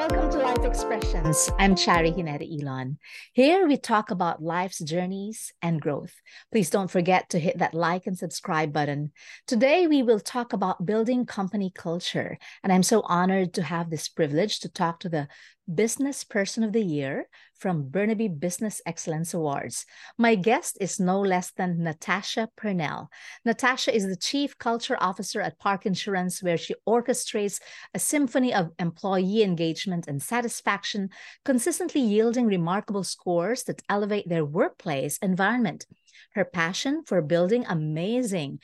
Welcome to Life Expressions. I'm Charie Ginete-Ilon. Here we talk about life's journeys and growth. Please don't forget to hit that like and subscribe button. Today we will talk about building company culture, and I'm so honored to have this privilege to talk to the Business Person of the Year from Burnaby Business Excellence Awards. My guest is no less than Natasha Purnell. Natasha is the Chief Culture Officer at Park Insurance, where she orchestrates a symphony of employee engagement and satisfaction, consistently yielding remarkable scores that elevate their workplace environment. Her passion for building amazing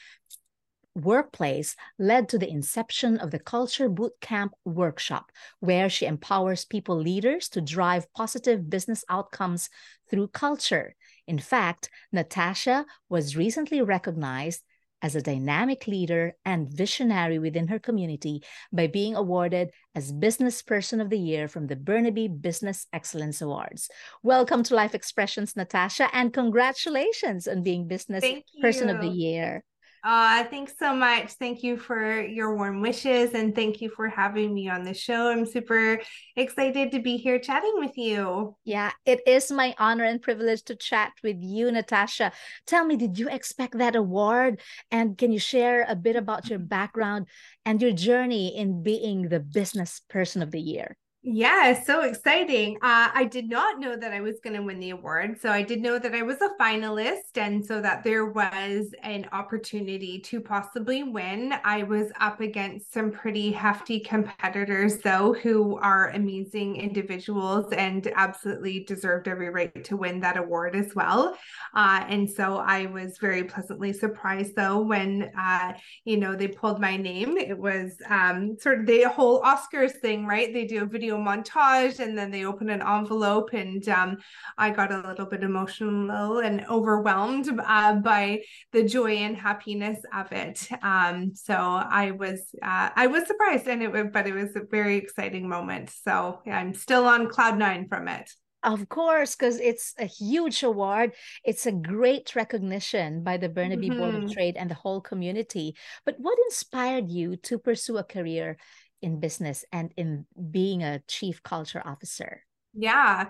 workplace led to the inception of the Culture Bootcamp workshop, where she empowers people leaders to drive positive business outcomes through culture. In fact, Natasha was recently recognized as a dynamic leader and visionary within her community by being awarded as Business Person of the Year from the Burnaby Business Excellence Awards. Welcome to Life Expressions, Natasha, and congratulations on being Business Person of the Year. Uh, thanks so much. Thank you for your warm wishes and thank you for having me on the show. I'm super excited to be here chatting with you. Yeah, it is my honor and privilege to chat with you, Natasha. Tell me, did you expect that award? And can you share a bit about your background and your journey in being the business person of the year? Yeah, so exciting. Uh, I did not know that I was going to win the award. So I did know that I was a finalist and so that there was an opportunity to possibly win. I was up against some pretty hefty competitors, though, who are amazing individuals and absolutely deserved every right to win that award as well. Uh, and so I was very pleasantly surprised, though, when, uh, you know, they pulled my name. It was um, sort of the whole Oscars thing, right? They do a video montage and then they open an envelope and um, i got a little bit emotional and overwhelmed uh, by the joy and happiness of it um, so i was uh, i was surprised and it but it was a very exciting moment so i'm still on cloud nine from it of course, because it's a huge award. It's a great recognition by the Burnaby mm-hmm. Board of mm-hmm. Trade and the whole community. But what inspired you to pursue a career in business and in being a chief culture officer? Yeah,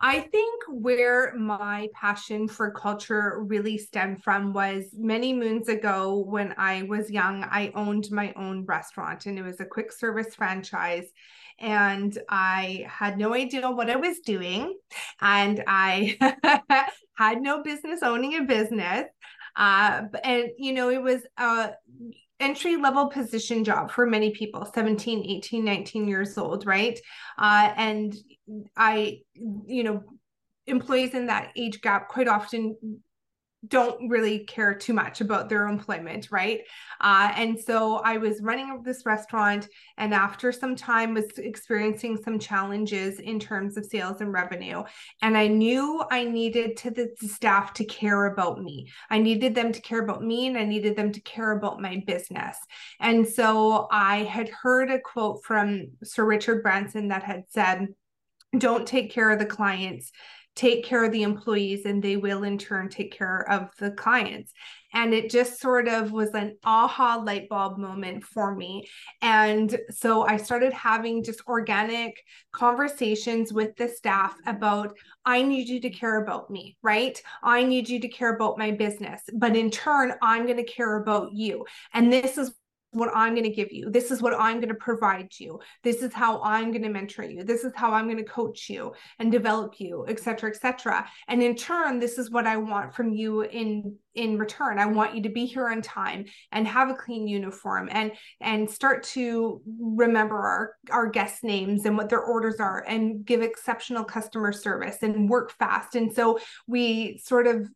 I think where my passion for culture really stemmed from was many moons ago when I was young. I owned my own restaurant and it was a quick service franchise. And I had no idea what I was doing. And I had no business owning a business. Uh, and, you know, it was uh, entry level position job for many people 17 18 19 years old right? Uh, and i you know employees in that age gap quite often don't really care too much about their employment right? Uh, and so i was running this restaurant and after some time was experiencing some challenges in terms of sales and revenue. And i knew i needed to the staff to care about me. I needed them to care about me and i needed them to care about my business. And so i had heard a quote from sir richard branson that had said don't take care of the clients take care of the employees and they will in turn take care of the clients. And it just sort of was an aha light bulb moment for me. And so i started having just organic conversations with the staff about i need you to care about me right? I need you to care about my business but in turn i'm going to care about you. And this is what I'm going to give you. This is what I'm going to provide you. This is how I'm going to mentor you. This is how I'm going to coach you and develop you, et cetera, et cetera. And in turn, this is what I want from you in in return. I want you to be here on time and have a clean uniform and and start to remember our our guest names and what their orders are and give exceptional customer service and work fast. And so we sort of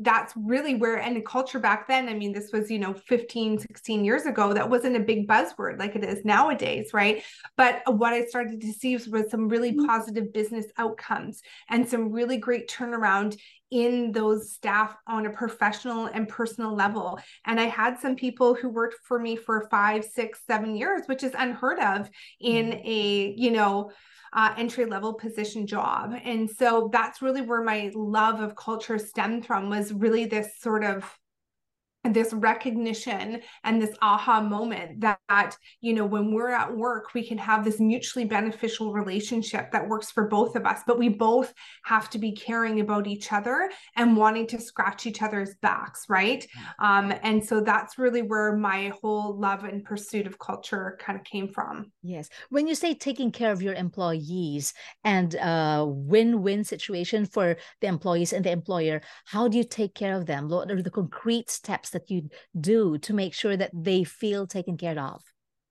that's really where and the culture back then i mean this was you know 15 16 years ago that wasn't a big buzzword like it is nowadays right but what i started to see was, was some really mm-hmm. positive business outcomes and some really great turnaround in those staff on a professional and personal level and i had some people who worked for me for five six seven years which is unheard of in mm-hmm. a you know uh, entry level position job. And so that's really where my love of culture stemmed from was really this sort of this recognition and this aha moment that, that, you know when we're at work we can have this mutually beneficial relationship that works for both of us but we both have to be caring about each other and wanting to scratch each other's backs right? Um, and so that's really where my whole love and pursuit of culture kind of came from. Yes. When you say taking care of your employees and a win-win situation for the employees and the employer how do you take care of them? What are the concrete steps that you do to make sure that they feel taken care of?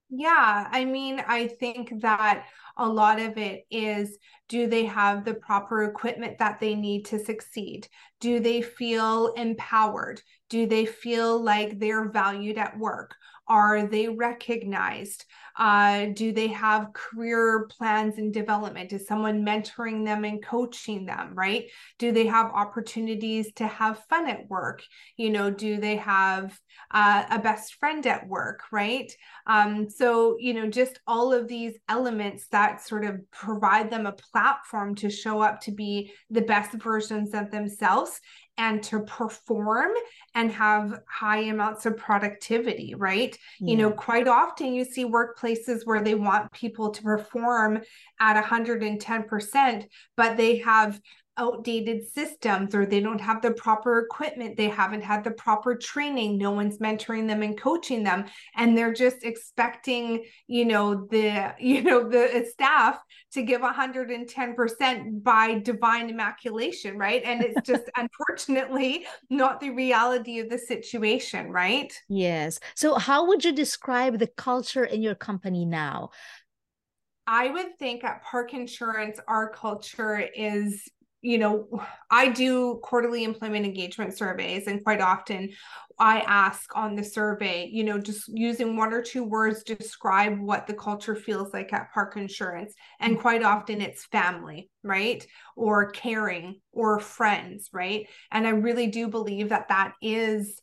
Yeah, I mean, I think that a lot of it is do they have the proper equipment that they need to succeed? Do they feel empowered? Do they feel like they're valued at work? Are they recognized? Uh, do they have career plans and development? Is someone mentoring them and coaching them, right? Do they have opportunities to have fun at work? You know, do they have uh, a best friend at work, right? Um, so, you know, just all of these elements that sort of provide them a platform to show up to be the best versions of themselves and to perform and have high amounts of productivity, right? Yeah. You know, quite often you see workplaces where they want people to perform at 110%, but they have outdated systems or they don't have the proper equipment they haven't had the proper training no one's mentoring them and coaching them and they're just expecting you know the you know the uh, staff to give 110% by divine immaculation right? And it's just unfortunately not the reality of the situation right? Yes. So how would you describe the culture in your company now? I would think at Park Insurance, our culture is you know, I do quarterly employment engagement surveys, and quite often I ask on the survey, you know, just using one or two words describe what the culture feels like at Park Insurance. And mm-hmm. quite often it's family, right? Or caring or friends, right? And I really do believe that that is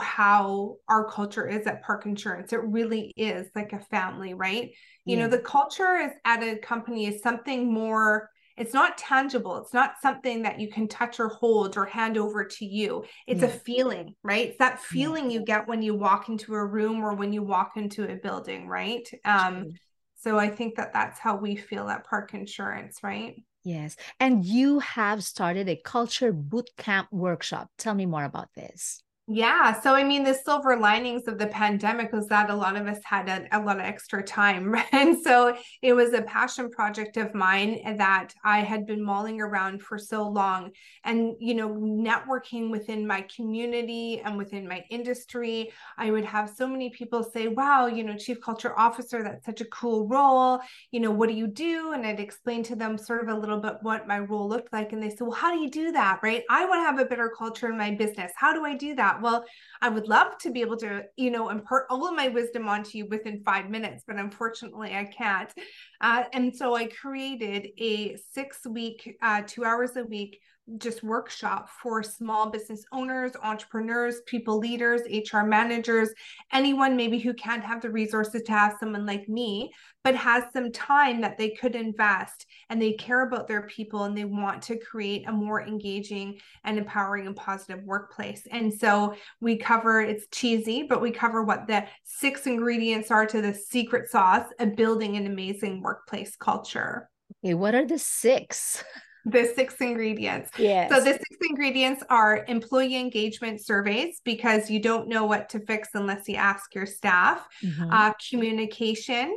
how our culture is at Park Insurance. It really is like a family, right? You yeah. know, the culture is at a company is something more it's not tangible. It's not something that you can touch or hold or hand over to you. It's yeah. a feeling, right? It's that feeling yeah. you get when you walk into a room or when you walk into a building, right? Um, so I think that that's how we feel at Park Insurance, right? Yes. And you have started a culture boot camp workshop. Tell me more about this. Yeah. So, I mean, the silver linings of the pandemic was that a lot of us had a, a, lot of extra time. And so it was a passion project of mine that I had been mulling around for so long. And, you know, networking within my community and within my industry, I would have so many people say, wow, you know, chief culture officer, that's such a cool role. You know, what do you do? And I'd explain to them sort of a little bit what my role looked like. And they said, well, how do you do that? Right. I want to have a better culture in my business. How do I do that? Well i would love to be able to you know impart all of my wisdom onto you within five minutes but unfortunately i can't. Uh, and so i created a six week uh, two hours a week just workshop for small business owners, entrepreneurs, people leaders, HR managers, anyone maybe who can't have the resources to have someone like me, but has some time that they could invest and they care about their people and they want to create a more engaging and empowering and positive workplace. And so we cover it's cheesy, but we cover what the six ingredients are to the secret sauce of building an amazing workplace culture. Okay, what are the six? the six ingredients. Yes. So the six ingredients are employee engagement surveys because you don't know what to fix unless you ask your staff. Mm-hmm. Uh, communication,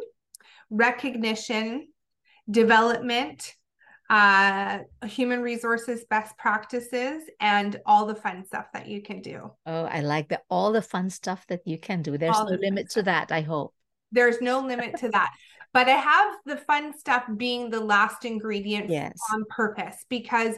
recognition, development, uh, human resources best practices, and all the fun stuff that you can do. Oh, I like that. All the fun stuff that you can do. There's all no the limit to that, I hope. There's no limit to that. But I have the fun stuff being the last ingredient yes. on purpose because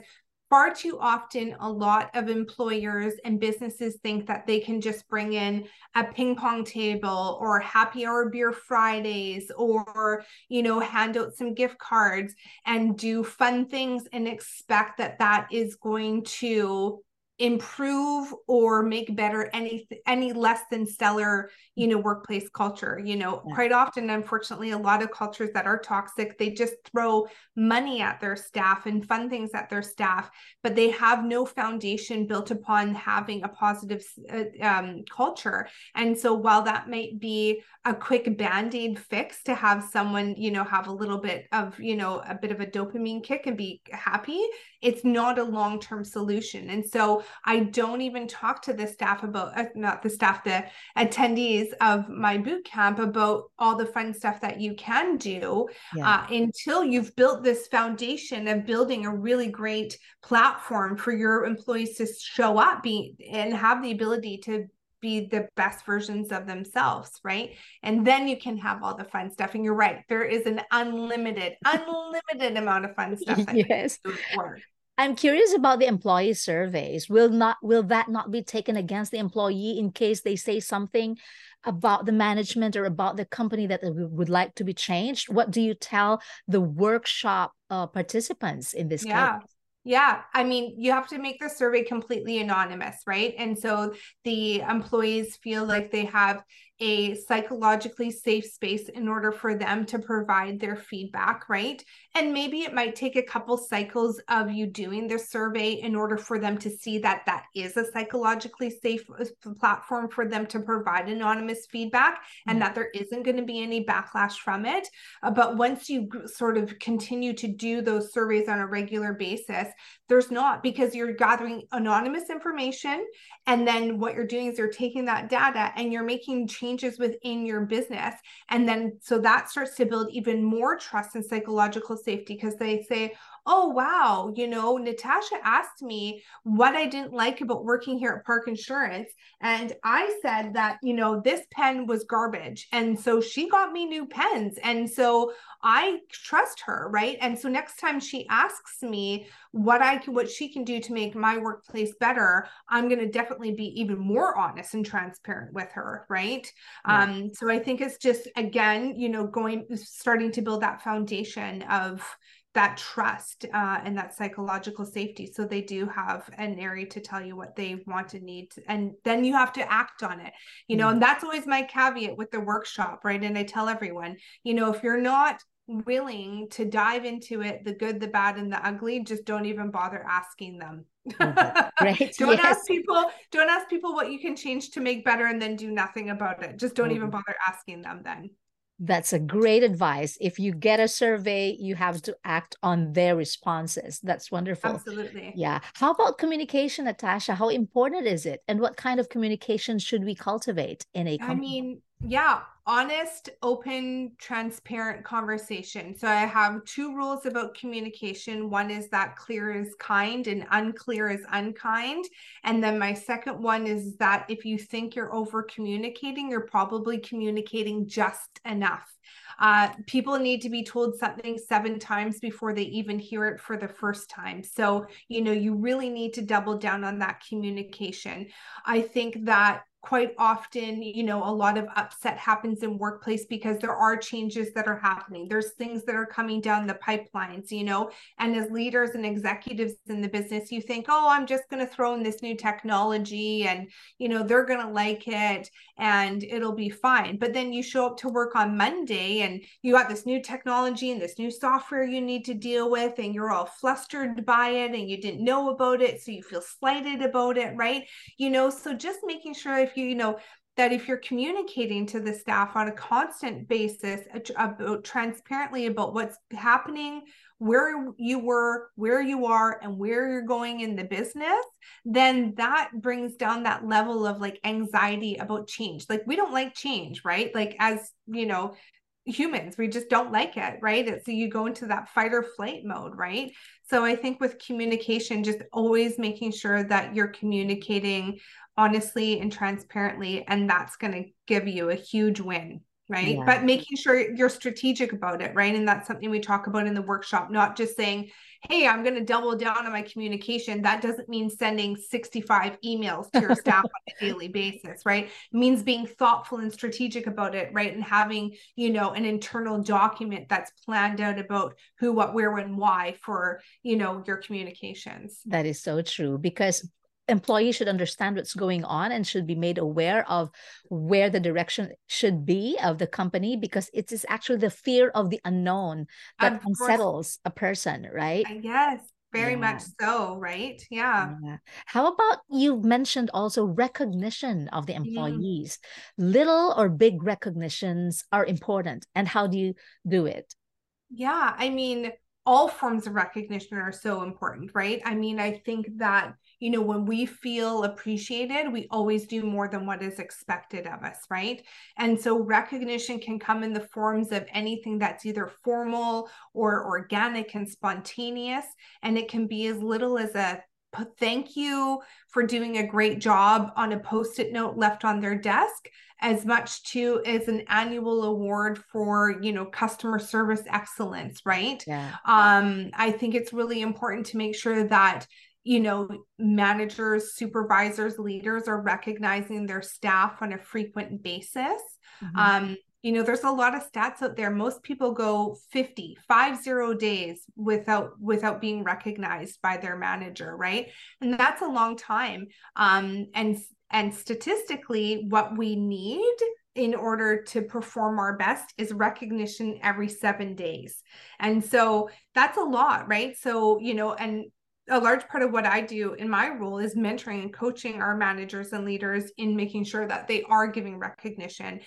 far too often a lot of employers and businesses think that they can just bring in a ping pong table or happy hour beer fridays or you know hand out some gift cards and do fun things and expect that that is going to improve or make better any any less than stellar you know workplace culture you know yeah. quite often unfortunately a lot of cultures that are toxic they just throw money at their staff and fun things at their staff but they have no foundation built upon having a positive uh, um, culture and so while that might be a quick band-aid fix to have someone you know have a little bit of you know a bit of a dopamine kick and be happy it's not a long-term solution and so i don't even talk to the staff about uh, not the staff the attendees of my boot camp about all the fun stuff that you can do yeah. uh, until you've built this foundation of building a really great platform for your employees to show up be, and have the ability to be the best versions of themselves, right? And then you can have all the fun stuff. And you're right, there is an unlimited, unlimited amount of fun stuff. yes. I'm curious about the employee surveys. Will not will that not be taken against the employee in case they say something about the management or about the company that they would like to be changed? What do you tell the workshop uh, participants in this yeah. case? Yeah, I mean, you have to make the survey completely anonymous, right? And so the employees feel like they have a psychologically safe space in order for them to provide their feedback, right? And maybe it might take a couple cycles of you doing the survey in order for them to see that that is a psychologically safe uh, platform for them to provide anonymous feedback and that there isn't going to be any backlash from it. Uh, but once you sort of continue to do those surveys on a regular basis, there's not because you're gathering anonymous information and then what you're doing is you're taking that data and you're making changes within your business. And then so that starts to build even more trust and psychological safety because they say, oh, wow, you know, Natasha asked me what I didn't like about working here at Park Insurance. And I said that, you know, this pen was garbage. And so she got me new pens. And so I trust her, right? And so next time she asks me what I can, what she can do to make my workplace better, I'm going to definitely be even more honest and transparent with her, right? Yeah. Um, so I think it's just again, you know, going starting to build that foundation of that trust uh, and that psychological safety. So they do have an area to tell you what they want and need, to, and then you have to act on it. You know, mm-hmm. and that's always my caveat with the workshop, right? And I tell everyone, you know, if you're not willing to dive into it, the good, the bad, and the ugly, just don't even bother asking them. right. don't yes. ask people, don't ask people what you can change to make better and then do nothing about it. Just don't mm-hmm. even bother asking them then. That's a great advice. If you get a survey, you have to act on their responses. That's wonderful. Absolutely. Yeah. How about communication, Natasha? How important is it? And what kind of communication should we cultivate in a company? I mean, yeah, honest, open, transparent conversation. So I have two rules about communication. One is that clear is kind and unclear is unkind. And then my second one is that if you think you're over communicating, you're probably communicating just enough. Uh, people need to be told something seven times before they even hear it for the first time. So, you know, you really need to double down on that communication. I think that quite often you know a lot of upset happens in workplace because there are changes that are happening. There's things that are coming down the pipelines you know and as leaders and executives in the business you think oh i'm just going to throw in this new technology and you know they're going to like it and it'll be fine. But then you show up to work on monday and you got this new technology and this new software you need to deal with and you're all flustered by it and you didn't know about it so you feel slighted about it right? You know so just making sure if you, know, that if you're communicating to the staff on a constant basis about transparently about what's happening where you were where you are and where you're going in the business then that brings down that level of like anxiety about change. Like we don't like change right? Like as you know humans we just don't like it right? So you go into that fight or flight mode right? So i think with communication just always making sure that you're communicating honestly and transparently and that's going to give you a huge win right? Yeah. but making sure you're strategic about it right? And that's something we talk about in the workshop not just saying hey i'm going to double down on my communication that doesn't mean sending 65 emails to your staff on a daily basis right? It means being thoughtful and strategic about it right? And having you know an internal document that's planned out about who what where when why for you know your communications. That is so true because employees should understand what's going on and should be made aware of where the direction should be of the company because it is actually the fear of the unknown that unsettles a person right yes very yeah. much so right yeah. yeah. how about you mentioned also recognition of the mm. employees mm. little or big recognitions are important and how do you do it yeah i mean all forms of recognition are so important right i mean i think that you know, when we feel appreciated, we always do more than what is expected of us, right? And so recognition can come in the forms of anything that's either formal or organic and spontaneous. And it can be as little as a thank you for doing a great job on a post-it note left on their desk as much to as an annual award for you know customer service excellence right yeah. um i think it's really important to make sure that you know, managers, supervisors, leaders are recognizing their staff on a frequent basis. Mm-hmm. Um, you know, there's a lot of stats out there. Most people go 50, five zero days without without being recognized by their manager, right? And that's a long time. Um, and and statistically, what we need in order to perform our best is recognition every seven days. And so that's a lot, right? So, you know, and a large part of what I do in my role is mentoring and coaching our managers and leaders in making sure that they are giving recognition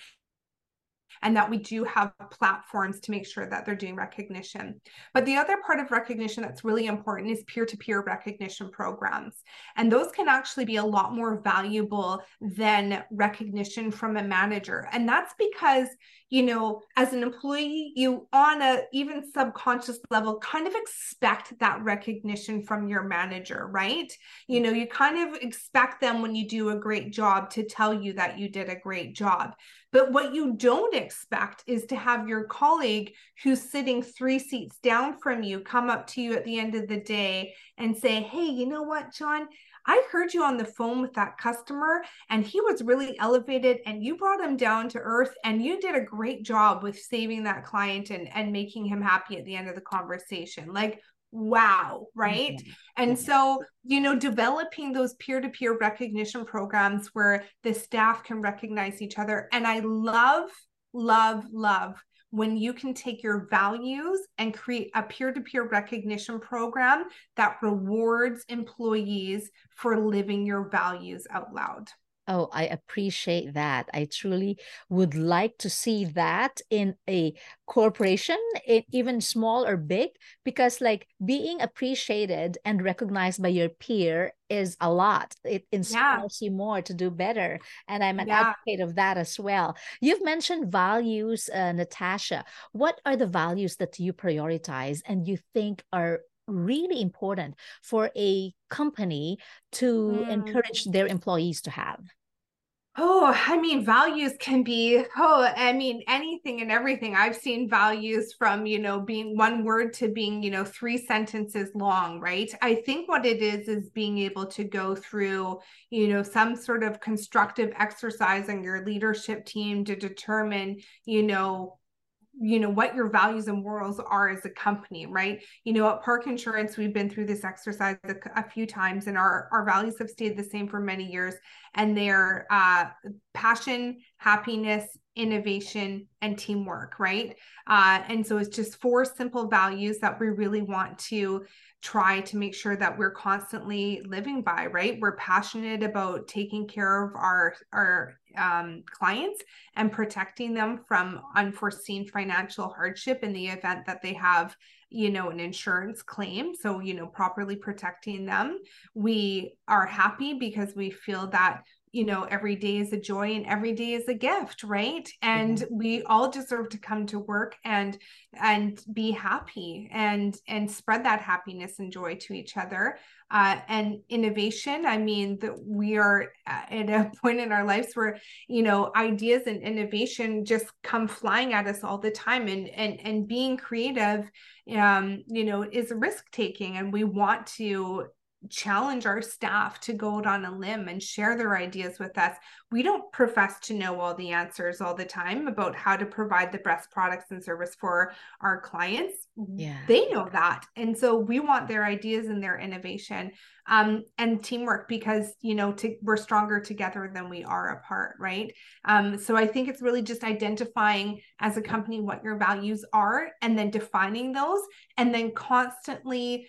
and that we do have platforms to make sure that they're doing recognition. But the other part of recognition that's really important is peer to peer recognition programs. And those can actually be a lot more valuable than recognition from a manager. And that's because, you know, as an employee, you on a even subconscious level kind of expect that recognition from your manager, right? You know, you kind of expect them when you do a great job to tell you that you did a great job. But what you don't expect is to have your colleague who's sitting three seats down from you come up to you at the end of the day and say, Hey, you know what, John? I heard you on the phone with that customer and he was really elevated and you brought him down to earth and you did a great job with saving that client and, and making him happy at the end of the conversation. Like, wow right mm-hmm. and so you know developing those peer-to-peer recognition programs where the staff can recognize each other and i love love love when you can take your values and create a peer-to-peer recognition program that rewards employees for living your values out loud Oh, I appreciate that. I truly would like to see that in a corporation, even small or big, because like being appreciated and recognized by your peer is a lot. It inspires yeah. you more to do better. And I'm an yeah. advocate of that as well. You've mentioned values, uh, Natasha. What are the values that you prioritize and you think are really important for a company to mm. encourage their employees to have? Oh, I mean, values can be, oh, I mean, anything and everything. I've seen values from, you know, being one word to being, you know, three sentences long, right? I think what it is is being able to go through, you know, some sort of constructive exercise on your leadership team to determine, you know, you know what your values and morals are as a company right? You know at park insurance we've been through this exercise a, a few times and our our values have stayed the same for many years and they're uh, passion happiness innovation and teamwork right? Uh, and so it's just four simple values that we really want to try to make sure that we're constantly living by right? We're passionate about taking care of our our um, clients and protecting them from unforeseen financial hardship in the event that they have you know an insurance claim. So you know properly protecting them. We are happy because we feel that you know every day is a joy and every day is a gift right and mm-hmm. we all deserve to come to work and and be happy and and spread that happiness and joy to each other uh, and innovation i mean that we are at a point in our lives where you know ideas and innovation just come flying at us all the time and and and being creative um you know is risk taking and we want to challenge our staff to go out on a limb and share their ideas with us. We don't profess to know all the answers all the time about how to provide the best products and service for our clients. Yeah. They know that. And so we want their ideas and their innovation um, and teamwork because, you know, to, we're stronger together than we are apart, right? Um, so I think it's really just identifying as a company what your values are and then defining those and then constantly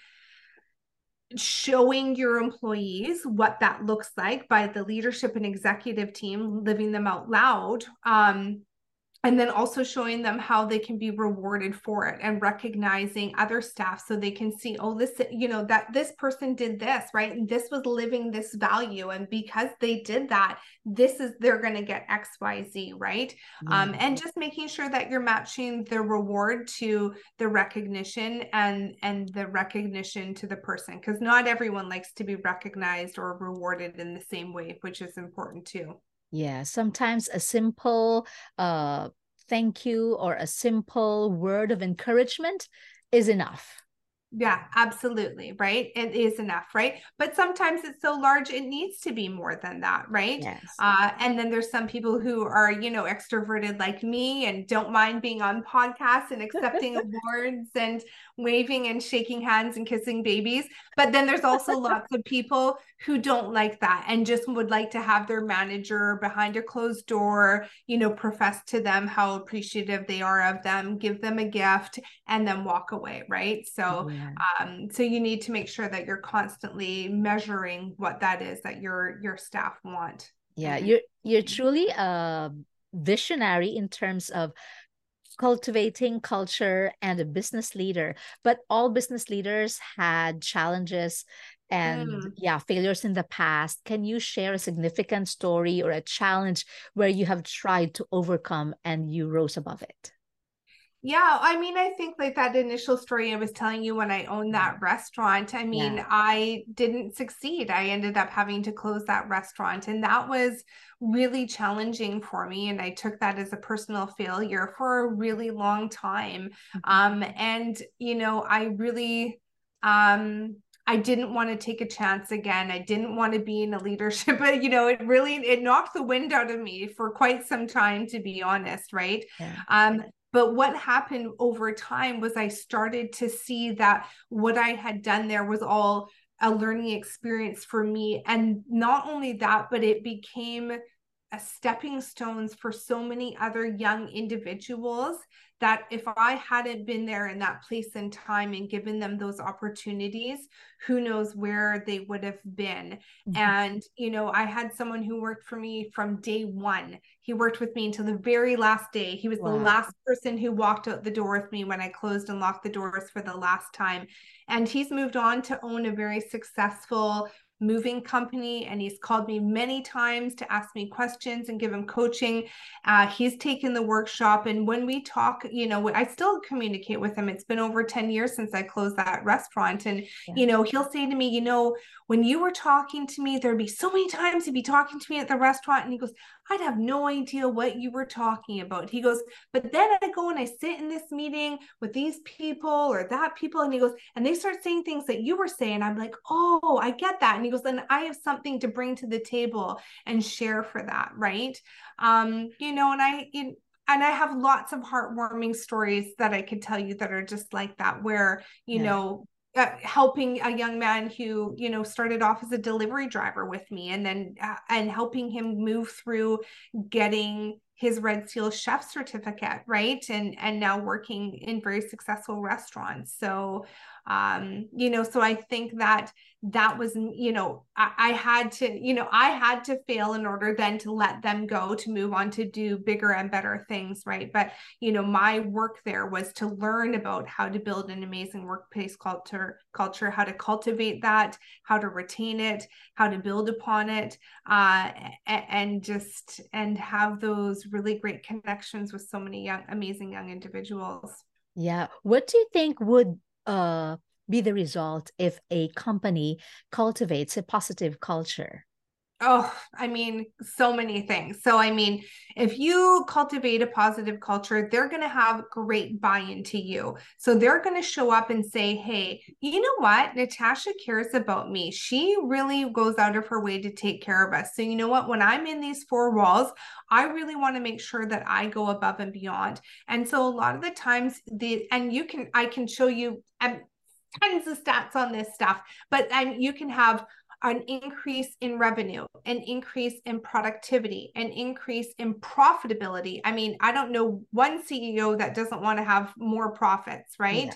showing your employees what that looks like by the leadership and executive team living them out loud um, and then also showing them how they can be rewarded for it and recognizing other staff so they can see oh this you know that this person did this right? And this was living this value and because they did that this is they're going to get xyz right? Mm-hmm. um, and just making sure that you're matching the reward to the recognition and and the recognition to the person because not everyone likes to be recognized or rewarded in the same way which is important too yeah, sometimes a simple uh, thank you or a simple word of encouragement is enough. Yeah, absolutely. Right. It is enough. Right. But sometimes it's so large, it needs to be more than that. Right. Yes. Uh, and then there's some people who are, you know, extroverted like me and don't mind being on podcasts and accepting awards and waving and shaking hands and kissing babies. But then there's also lots of people who don't like that and just would like to have their manager behind a closed door, you know, profess to them how appreciative they are of them, give them a gift, and then walk away. Right. So, yeah. um, so you need to make sure that you're constantly measuring what that is that your your staff want. Yeah, you're you're truly a visionary in terms of cultivating culture and a business leader. But all business leaders had challenges and mm. yeah failures in the past. Can you share a significant story or a challenge where you have tried to overcome and you rose above it yeah, I mean, I think like that initial story I was telling you when I owned that restaurant, I mean, yeah. I didn't succeed. I ended up having to close that restaurant, and that was really challenging for me. And I took that as a personal failure for a really long time. Mm-hmm. Um, and, you know, I really, um, I didn't want to take a chance again. I didn't want to be in a leadership, but you know, it really it knocked the wind out of me for quite some time, to be honest, right? Yeah. Um, but what happened over time was I started to see that what I had done there was all a learning experience for me. And not only that, but it became a stepping stones for so many other young individuals that if I hadn't been there in that place and time and given them those opportunities, who knows where they would have been. Mm-hmm. And, you know, I had someone who worked for me from day one. He worked with me until the very last day. He was wow. the last person who walked out the door with me when I closed and locked the doors for the last time. And he's moved on to own a very successful moving company and he's called me many times to ask me questions and give him coaching uh, he's taken the workshop and when we talk you know i still communicate with him it's been over 10 years since i closed that restaurant and yeah. you know he'll say to me you know when you were talking to me there'd be so many times he'd be talking to me at the restaurant and he goes I'd have no idea what you were talking about. He goes, but then I go and I sit in this meeting with these people or that people. And he goes, and they start saying things that you were saying. I'm like, oh, I get that. And he goes, then I have something to bring to the table and share for that. Right. Um, you know, and I, you, and I have lots of heartwarming stories that I could tell you that are just like that, where, you yeah. know, uh, helping a young man who you know started off as a delivery driver with me and then uh, and helping him move through getting his red seal chef certificate right? And and now working in very successful restaurants. So um you know so i think that that was you know I, I, had to you know i had to fail in order then to let them go to move on to do bigger and better things right? But you know my work there was to learn about how to build an amazing workplace culture culture how to cultivate that how to retain it how to build upon it uh, and just and have those really great connections with so many young amazing young individuals. Yeah. What do you think would uh be the result if a company cultivates a positive culture? Oh, I mean, so many things. So, I mean, if you cultivate a positive culture, they're going to have great buy into you. So, they're going to show up and say, Hey, you know what? Natasha cares about me. She really goes out of her way to take care of us. So, you know what? When I'm in these four walls, I really want to make sure that I go above and beyond. And so, a lot of the times, the and you can, I can show you. Um, tons of stats on this stuff but um, you can have an increase in revenue, an increase in productivity, an increase in profitability. I mean, I don't know one CEO that doesn't want to have more profits, right? Yeah.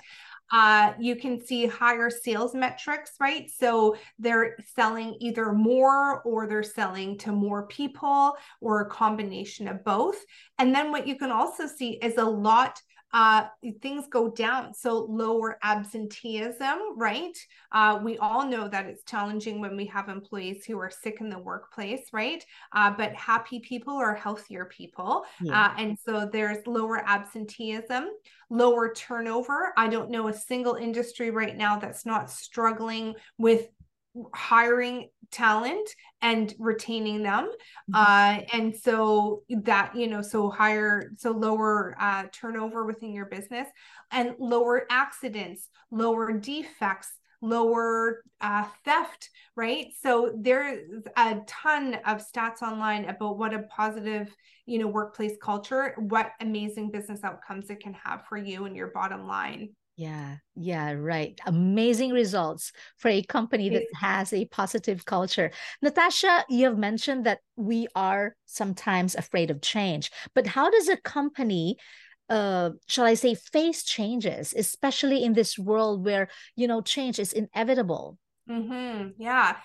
Uh, you can see higher sales metrics, right? So they're selling either more or they're selling to more people or a combination of both. And then what you can also see is a lot uh, things go down. So lower absenteeism, right? Uh, we all know that it's challenging when we have employees who are sick in the workplace, right? Uh, but happy people are healthier people. Yeah. Uh, and so there's lower absenteeism, lower turnover. I don't know a single industry right now that's not struggling with hiring talent and retaining them mm-hmm. uh, and so that you know so higher so lower uh, turnover within your business and lower accidents lower defects lower uh, theft right so there's a ton of stats online about what a positive you know workplace culture what amazing business outcomes it can have for you and your bottom line yeah, yeah, right. Amazing results for a company that has a positive culture. Natasha, you have mentioned that we are sometimes afraid of change, but how does a company uh shall i say face changes especially in this world where you know change is inevitable mm-hmm. yeah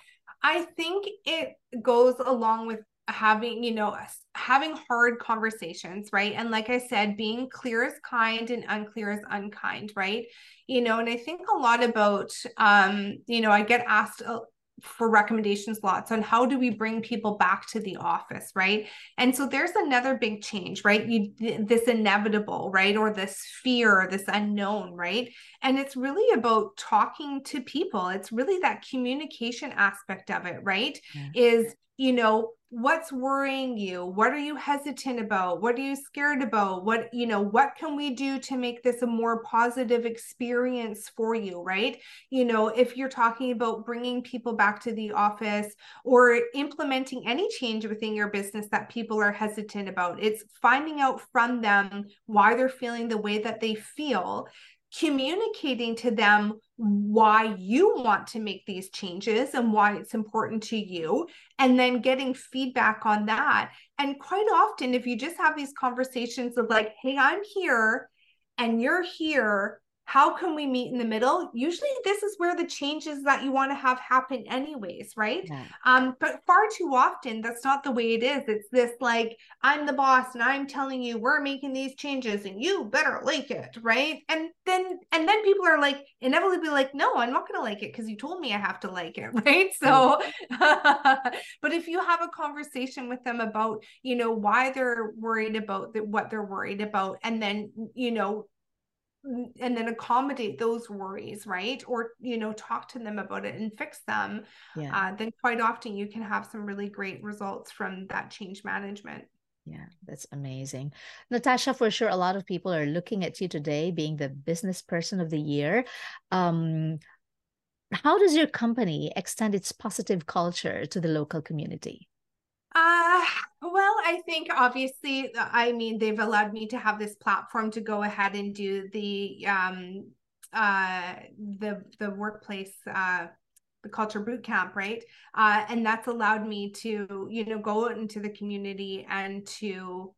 i think it goes along with having you know having hard conversations right? And like i said being clear is kind and unclear is unkind right? You know and i think a lot about um you know i get asked uh, for recommendations lots on how do we bring people back to the office right? And so there's another big change right? You this inevitable right? Or this fear this unknown right? And it's really about talking to people. It's really that communication aspect of it right? Yeah. is you know what's worrying you? What are you hesitant about? What are you scared about? What you know what can we do to make this a more positive experience for you right? You know if you're talking about bringing people back to the office or implementing any change within your business that people are hesitant about it's finding out from them why they're feeling the way that they feel communicating to them why you want to make these changes and why it's important to you, and then getting feedback on that. And quite often, if you just have these conversations of like, hey, I'm here and you're here, how can we meet in the middle? Usually this is where the changes that you want to have happen anyways right? Yeah. um but far too often that's not the way it is. It's this like i'm the boss and i'm telling you we're making these changes and you better like it right? And then and then people are like inevitably like no i'm not going to like it because you told me i have to like it right? So but if you have a conversation with them about you know why they're worried about the, what they're worried about and then you know and then accommodate those worries right? Or you know talk to them about it and fix them yeah. uh, then quite often you can have some really great results from that change management. Yeah that's amazing. Natasha for sure a lot of people are looking at you today being the business person of the year. Um, how does your company extend its positive culture to the local community? Uh, I think obviously, I mean, they've allowed me to have this platform to go ahead and do the um uh the the workplace uh the culture boot camp right? Uh and that's allowed me to you know go out into the community and to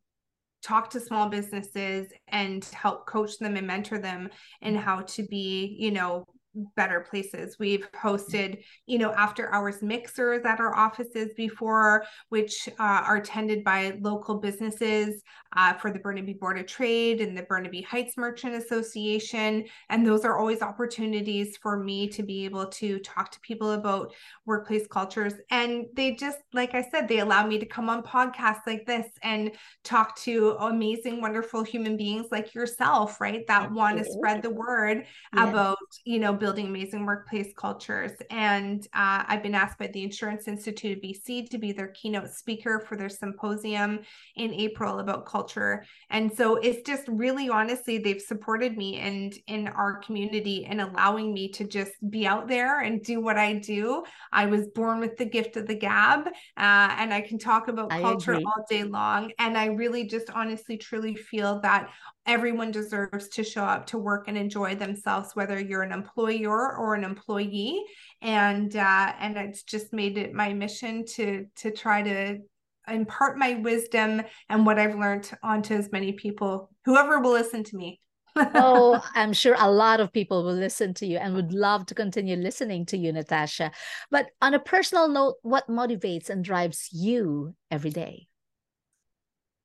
talk to small businesses and help coach them and mentor them in how to be you know better places. We've hosted, you know, after hours mixers at our offices before, which uh, are attended by local businesses uh, for the Burnaby Board of Trade and the Burnaby Heights Merchant Association. And those are always opportunities for me to be able to talk to people about workplace cultures. And they just, like I said, they allow me to come on podcasts like this and talk to amazing, wonderful human beings like yourself, right? That want to spread the word yeah. about, you know, building amazing workplace cultures. And uh, I've been asked by the Insurance Institute of BC to be their keynote speaker for their symposium in April about culture. And so it's just really honestly, they've supported me and in our community and allowing me to just be out there and do what I do. I was born with the gift of the gab, uh, and I can talk about I culture agree. all day long. And I really just honestly, truly feel that everyone deserves to show up to work and enjoy themselves whether you're an employer or an employee and uh, and it's just made it my mission to to try to impart my wisdom and what i've learned onto as many people whoever will listen to me oh, I'm sure a lot of people will listen to you and would love to continue listening to you, Natasha. But on a personal note, what motivates and drives you every day?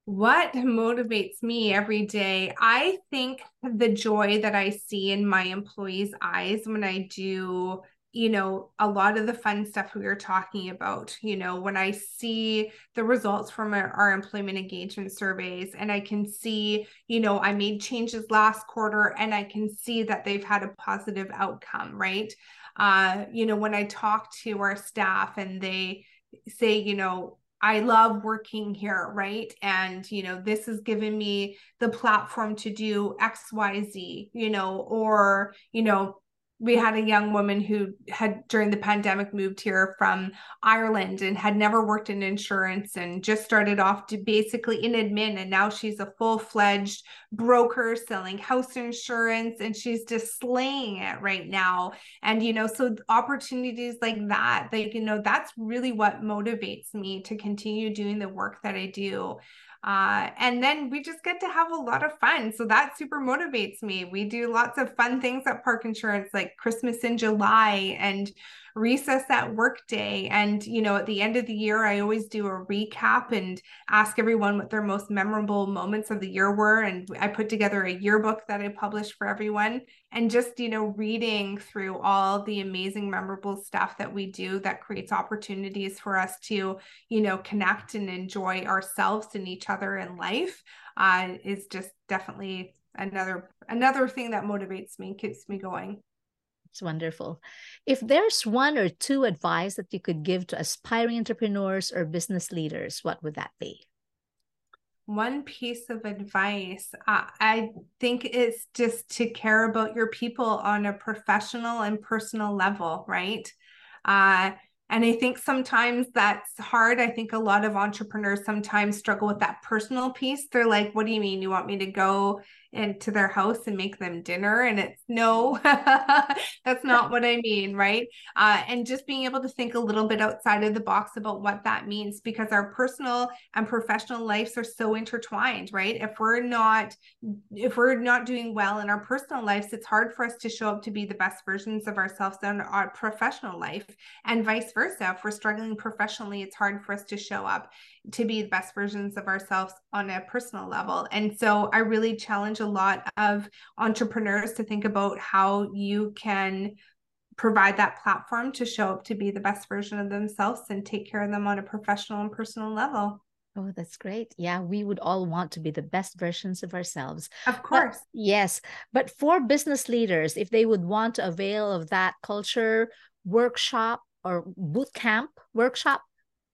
What motivates me every day? I think the joy that I see in my employees' eyes when I do, you know, a lot of the fun stuff we were talking about, you know, when I see the results from our, our employment engagement surveys and I can see, you know, I made changes last quarter and I can see that they've had a positive outcome, right? Uh, you know, when I talk to our staff and they say, you know, I love working here, right? And, you know, this has given me the platform to do XYZ, you know, or, you know, we had a young woman who had during the pandemic moved here from Ireland and had never worked in insurance and just started off to basically in admin. And now she's a full-fledged broker selling house insurance and she's just slaying it right now. And you know so opportunities like that like you know that's really what motivates me to continue doing the work that I do uh, and then we just get to have a lot of fun. So that super motivates me. We do lots of fun things at Park Insurance, like Christmas in July and recess at work day. And, you know, at the end of the year, I always do a recap and ask everyone what their most memorable moments of the year were. And I put together a yearbook that I publish for everyone. And just, you know, reading through all the amazing, memorable stuff that we do that creates opportunities for us to, you know, connect and enjoy ourselves and each other in life uh, is just definitely another another thing that motivates me keeps me going it's wonderful. If there's one or two advice that you could give to aspiring entrepreneurs or business leaders, what would that be? One piece of advice, uh, I think is just to care about your people on a professional and personal level, right? Uh, and I think sometimes that's hard. I think a lot of entrepreneurs sometimes struggle with that personal piece. They're like, what do you mean? You want me to go into their house and make them dinner and it's no that's not what i mean right? Uh, and just being able to think a little bit outside of the box about what that means because our personal and professional lives are so intertwined right? If we're not if we're not doing well in our personal lives it's hard for us to show up to be the best versions of ourselves in our professional life and vice versa. If we're struggling professionally it's hard for us to show up to be the best versions of ourselves on a personal level. And so I really challenge a lot of entrepreneurs to think about how you can provide that platform to show up to be the best version of themselves and take care of them on a professional and personal level. Oh, that's great. Yeah, we would all want to be the best versions of ourselves. Of course. But, yes. But for business leaders, if they would want to avail of that culture workshop or boot camp workshop,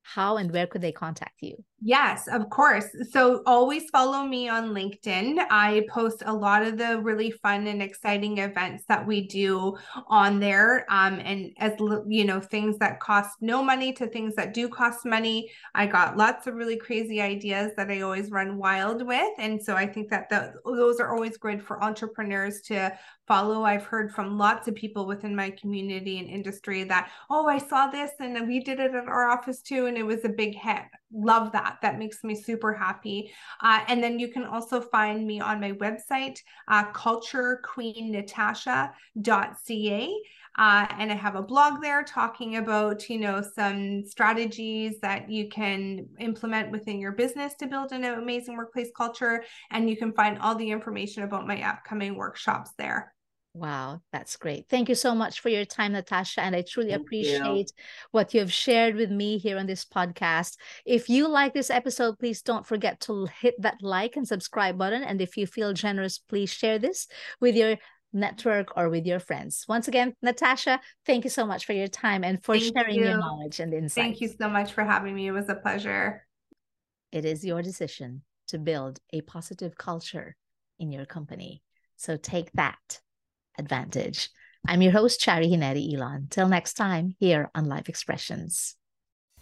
how and where could they contact you? Yes, of course. So always follow me on LinkedIn. I post a lot of the really fun and exciting events that we do on there. Um, and as you know, things that cost no money to things that do cost money. I got lots of really crazy ideas that I always run wild with. And so I think that the, those are always good for entrepreneurs to follow. I've heard from lots of people within my community and industry that, oh, I saw this and we did it at our office too, and it was a big hit. Love that. That makes me super happy. Uh, and then you can also find me on my website, uh, culturequeennatasha.ca. Uh, and I have a blog there talking about, you know, some strategies that you can implement within your business to build an amazing workplace culture. And you can find all the information about my upcoming workshops there. Wow, that's great. Thank you so much for your time, Natasha. And I truly Thank appreciate you. what you have shared with me here on this podcast. If you like this episode, please don't forget to hit that like and subscribe button. And if you feel generous, please share this with your network, or with your friends. Once again, Natasha, thank you so much for your time and for thank sharing you. your knowledge and insights. Thank you so much for having me. It was a pleasure. It is your decision to build a positive culture in your company. So take that advantage. I'm your host, Charie Ginete-Ilon. Till next time, here on Life Expressions.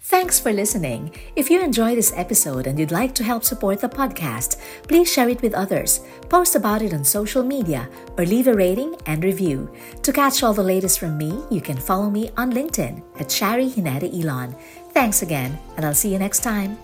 Thanks for listening. If you enjoy this episode and you'd like to help support the podcast, please share it with others, post about it on social media, or leave a rating and review. To catch all the latest from me, you can follow me on LinkedIn at Charie Ginete-Ilon. Thanks again, and I'll see you next time.